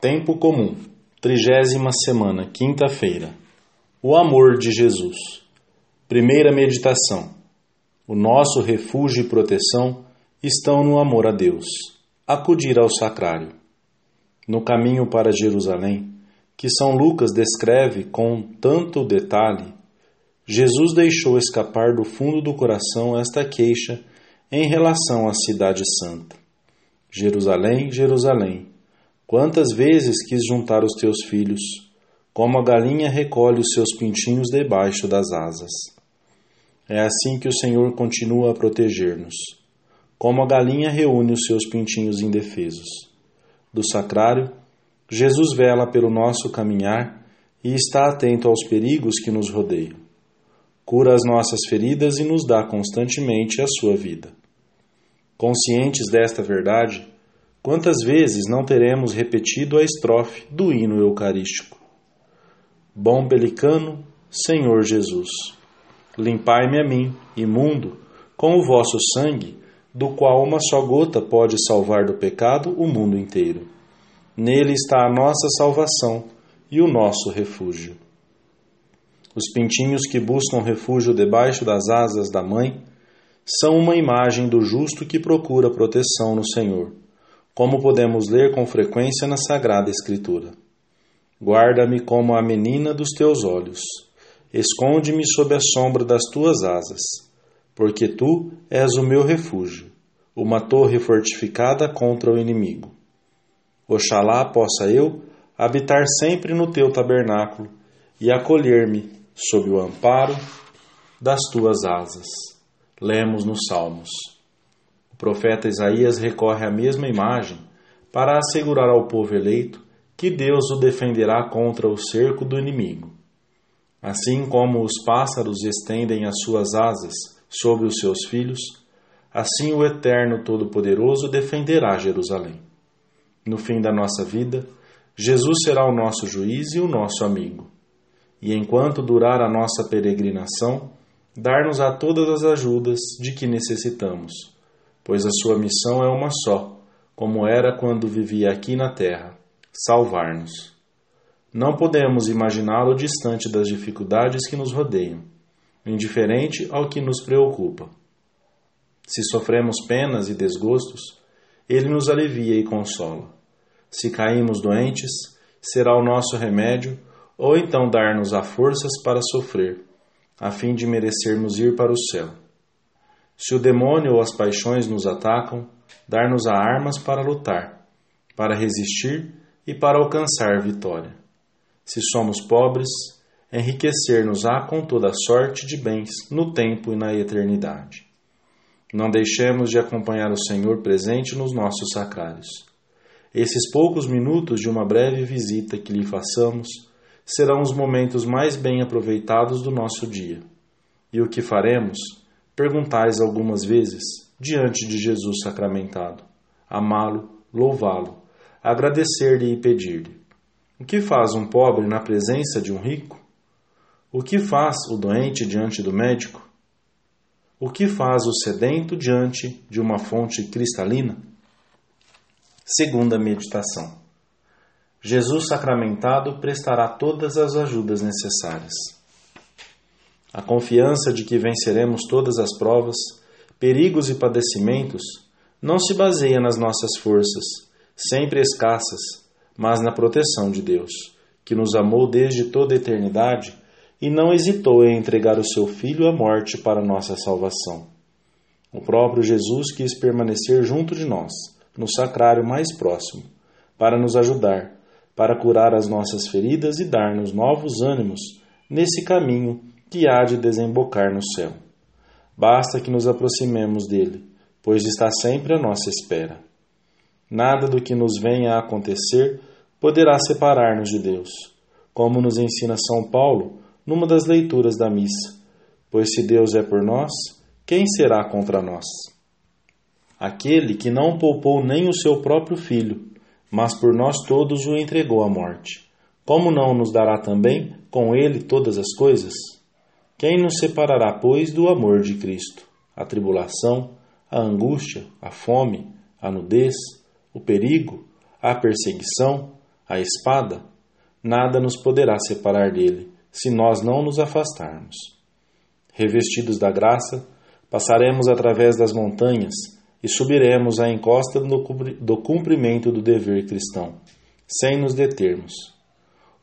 Tempo comum, trigésima semana, quinta-feira. O amor de Jesus. Primeira meditação. O nosso refúgio e proteção estão no amor a Deus. Acudir ao sacrário. No caminho para Jerusalém, que São Lucas descreve com tanto detalhe, Jesus deixou escapar do fundo do coração esta queixa em relação à Cidade Santa. Jerusalém, Jerusalém, quantas vezes quis juntar os teus filhos, como a galinha recolhe os seus pintinhos debaixo das asas. É assim que o Senhor continua a proteger-nos, como a galinha reúne os seus pintinhos indefesos. Do sacrário, Jesus vela pelo nosso caminhar e está atento aos perigos que nos rodeiam. Cura as nossas feridas e nos dá constantemente a sua vida. Conscientes desta verdade, quantas vezes não teremos repetido a estrofe do hino eucarístico? Bom pelicano, Senhor Jesus, limpai-me a mim, imundo, com o vosso sangue, do qual uma só gota pode salvar do pecado o mundo inteiro. Nele está a nossa salvação e o nosso refúgio. Os pintinhos que buscam refúgio debaixo das asas da mãe são uma imagem do justo que procura proteção no Senhor, como podemos ler com frequência na Sagrada Escritura. Guarda-me como a menina dos teus olhos, esconde-me sob a sombra das tuas asas, porque tu és o meu refúgio, uma torre fortificada contra o inimigo. Oxalá possa eu habitar sempre no teu tabernáculo e acolher-me sob o amparo das tuas asas lemos nos Salmos. Profeta Isaías recorre à mesma imagem para assegurar ao povo eleito que Deus o defenderá contra o cerco do inimigo. Assim como os pássaros estendem as suas asas sobre os seus filhos, assim o Eterno Todo-Poderoso defenderá Jerusalém. No fim da nossa vida, Jesus será o nosso juiz e o nosso amigo. E enquanto durar a nossa peregrinação, dar-nos a todas as ajudas de que necessitamos, pois a sua missão é uma só, como era quando vivia aqui na terra: salvar-nos. Não podemos imaginá-lo distante das dificuldades que nos rodeiam, indiferente ao que nos preocupa. Se sofremos penas e desgostos, ele nos alivia e consola. Se caímos doentes, será o nosso remédio, ou então dar-nos a forças para sofrer a fim de merecermos ir para o céu. Se o demônio ou as paixões nos atacam, dar-nos a armas para lutar, para resistir e para alcançar vitória. Se somos pobres, enriquecer-nos-á com toda sorte de bens no tempo e na eternidade. Não deixemos de acompanhar o Senhor presente nos nossos sacrários. Esses poucos minutos de uma breve visita que lhe façamos serão os momentos mais bem aproveitados do nosso dia. E o que faremos? Perguntais algumas vezes, diante de Jesus sacramentado. Amá-lo, louvá-lo, agradecer-lhe e pedir-lhe. O que faz um pobre na presença de um rico? O que faz o doente diante do médico? O que faz o sedento diante de uma fonte cristalina? Segunda meditação. Jesus sacramentado prestará todas as ajudas necessárias. A confiança de que venceremos todas as provas, perigos e padecimentos não se baseia nas nossas forças, sempre escassas, mas na proteção de Deus, que nos amou desde toda a eternidade e não hesitou em entregar o seu Filho à morte para nossa salvação. O próprio Jesus quis permanecer junto de nós, no sacrário mais próximo, para nos ajudar para curar as nossas feridas e dar-nos novos ânimos nesse caminho que há de desembocar no céu. Basta que nos aproximemos dele, pois está sempre à nossa espera. Nada do que nos venha a acontecer poderá separar-nos de Deus, como nos ensina São Paulo numa das leituras da missa. Pois se Deus é por nós, quem será contra nós? Aquele que não poupou nem o seu próprio filho, mas por nós todos o entregou à morte. Como não nos dará também com ele todas as coisas? Quem nos separará, pois, do amor de Cristo? A tribulação, a angústia, a fome, a nudez, o perigo, a perseguição, a espada, nada nos poderá separar dele, se nós não nos afastarmos. Revestidos da graça, passaremos através das montanhas e subiremos à encosta do cumprimento do dever cristão, sem nos determos.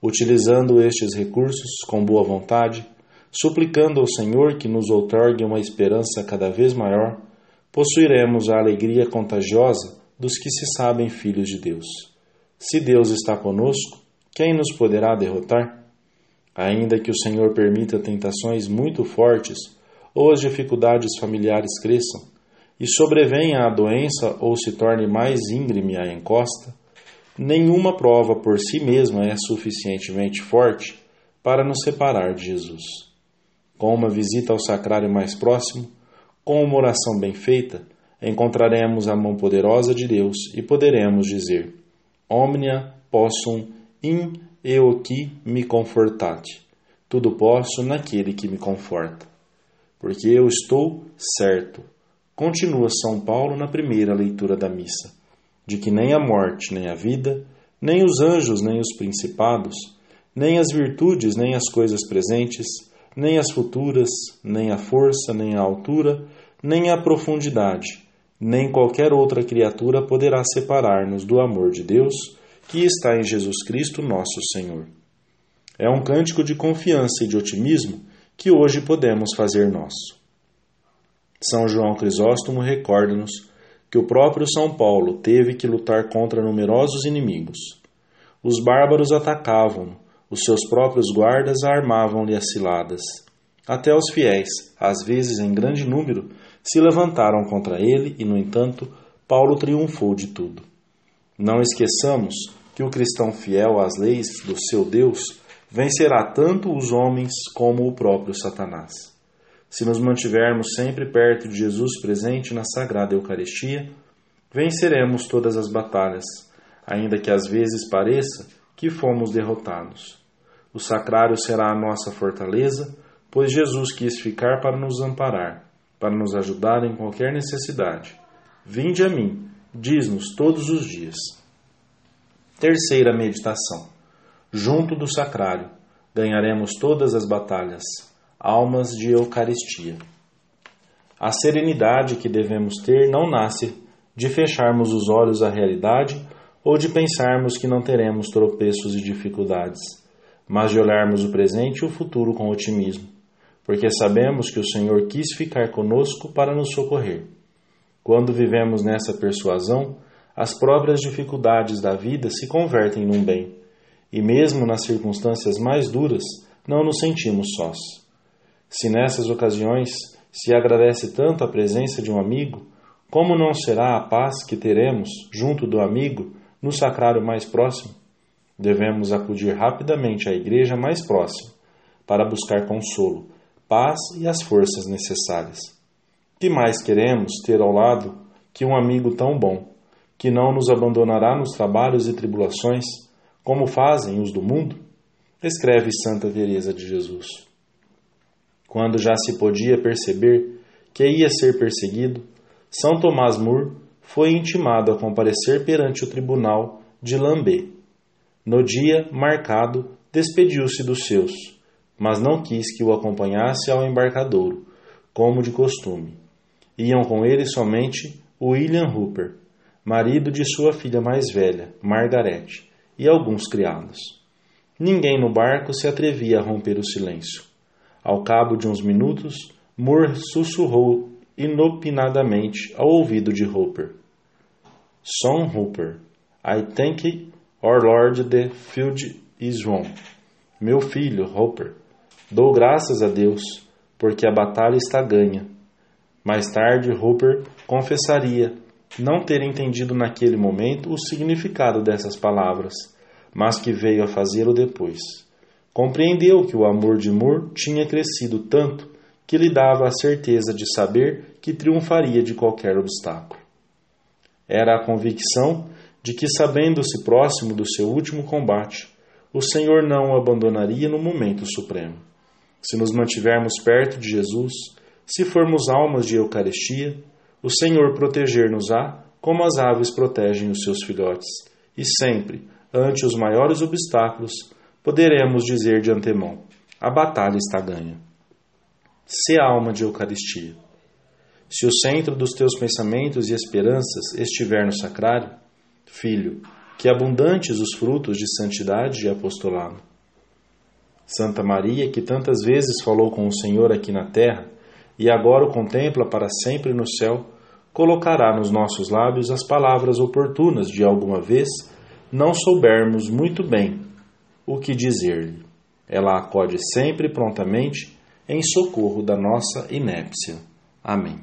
Utilizando estes recursos com boa vontade, suplicando ao Senhor que nos outorgue uma esperança cada vez maior, possuiremos a alegria contagiosa dos que se sabem filhos de Deus. Se Deus está conosco, quem nos poderá derrotar? Ainda que o Senhor permita tentações muito fortes ou as dificuldades familiares cresçam, e sobrevenha a doença ou se torne mais íngreme a encosta, nenhuma prova por si mesma é suficientemente forte para nos separar de Jesus. Com uma visita ao sacrário mais próximo, com uma oração bem feita, encontraremos a mão poderosa de Deus e poderemos dizer: Omnia possum in eu que me confortate. Tudo posso naquele que me conforta. Porque eu estou certo, continua São Paulo na primeira leitura da missa, de que nem a morte, nem a vida, nem os anjos, nem os principados, nem as virtudes, nem as coisas presentes, nem as futuras, nem a força, nem a altura, nem a profundidade, nem qualquer outra criatura poderá separar-nos do amor de Deus que está em Jesus Cristo, nosso Senhor. É um cântico de confiança e de otimismo que hoje podemos fazer nosso. São João Crisóstomo recorda-nos que o próprio São Paulo teve que lutar contra numerosos inimigos. Os bárbaros atacavam, os seus próprios guardas armavam-lhe as ciladas. Até os fiéis, às vezes em grande número, se levantaram contra ele e, no entanto, Paulo triunfou de tudo. Não esqueçamos que o cristão fiel às leis do seu Deus vencerá tanto os homens como o próprio Satanás. Se nos mantivermos sempre perto de Jesus presente na Sagrada Eucaristia, venceremos todas as batalhas, ainda que às vezes pareça que fomos derrotados. O sacrário será a nossa fortaleza, pois Jesus quis ficar para nos amparar para nos ajudar em qualquer necessidade. Vinde a mim, diz-nos todos os dias. Terceira meditação. Junto do sacrário, ganharemos todas as batalhas, almas de Eucaristia. A serenidade que devemos ter não nasce de fecharmos os olhos à realidade ou de pensarmos que não teremos tropeços e dificuldades, mas de olharmos o presente e o futuro com otimismo porque sabemos que o Senhor quis ficar conosco para nos socorrer. Quando vivemos nessa persuasão, as próprias dificuldades da vida se convertem num bem, e mesmo nas circunstâncias mais duras, não nos sentimos sós. Se nessas ocasiões se agradece tanto a presença de um amigo, como não será a paz que teremos junto do amigo no sacrário mais próximo? Devemos acudir rapidamente à igreja mais próxima para buscar consolo paz e as forças necessárias. Que mais queremos ter ao lado que um amigo tão bom, que não nos abandonará nos trabalhos e tribulações, como fazem os do mundo? Escreve Santa Teresa de Jesus. Quando já se podia perceber que ia ser perseguido, São Tomás More foi intimado a comparecer perante o tribunal de Lambé. No dia marcado, despediu-se dos seus mas não quis que o acompanhasse ao embarcadouro, como de costume. Iam com ele somente William Hooper, marido de sua filha mais velha, Margaret, e alguns criados. Ninguém no barco se atrevia a romper o silêncio. Ao cabo de uns minutos, Moore sussurrou inopinadamente ao ouvido de Hooper. Son Hooper, I think our Lord the field is wrong. Meu filho, Hooper, Dou graças a Deus, porque a batalha está ganha. Mais tarde, Hooper confessaria não ter entendido naquele momento o significado dessas palavras, mas que veio a fazê-lo depois. Compreendeu que o amor de Moore tinha crescido tanto que lhe dava a certeza de saber que triunfaria de qualquer obstáculo. Era a convicção de que, sabendo-se próximo do seu último combate, o Senhor não o abandonaria no momento supremo. Se nos mantivermos perto de Jesus, se formos almas de Eucaristia, o Senhor proteger-nos-á como as aves protegem os seus filhotes, e sempre, ante os maiores obstáculos, poderemos dizer de antemão: a batalha está ganha. Se alma de Eucaristia. Se o centro dos teus pensamentos e esperanças estiver no sacrário, filho, que abundantes os frutos de santidade e apostolado. Santa Maria, que tantas vezes falou com o Senhor aqui na terra e agora o contempla para sempre no céu, colocará nos nossos lábios as palavras oportunas de alguma vez não soubermos muito bem o que dizer-lhe. Ela acode sempre prontamente em socorro da nossa inépcia. Amém.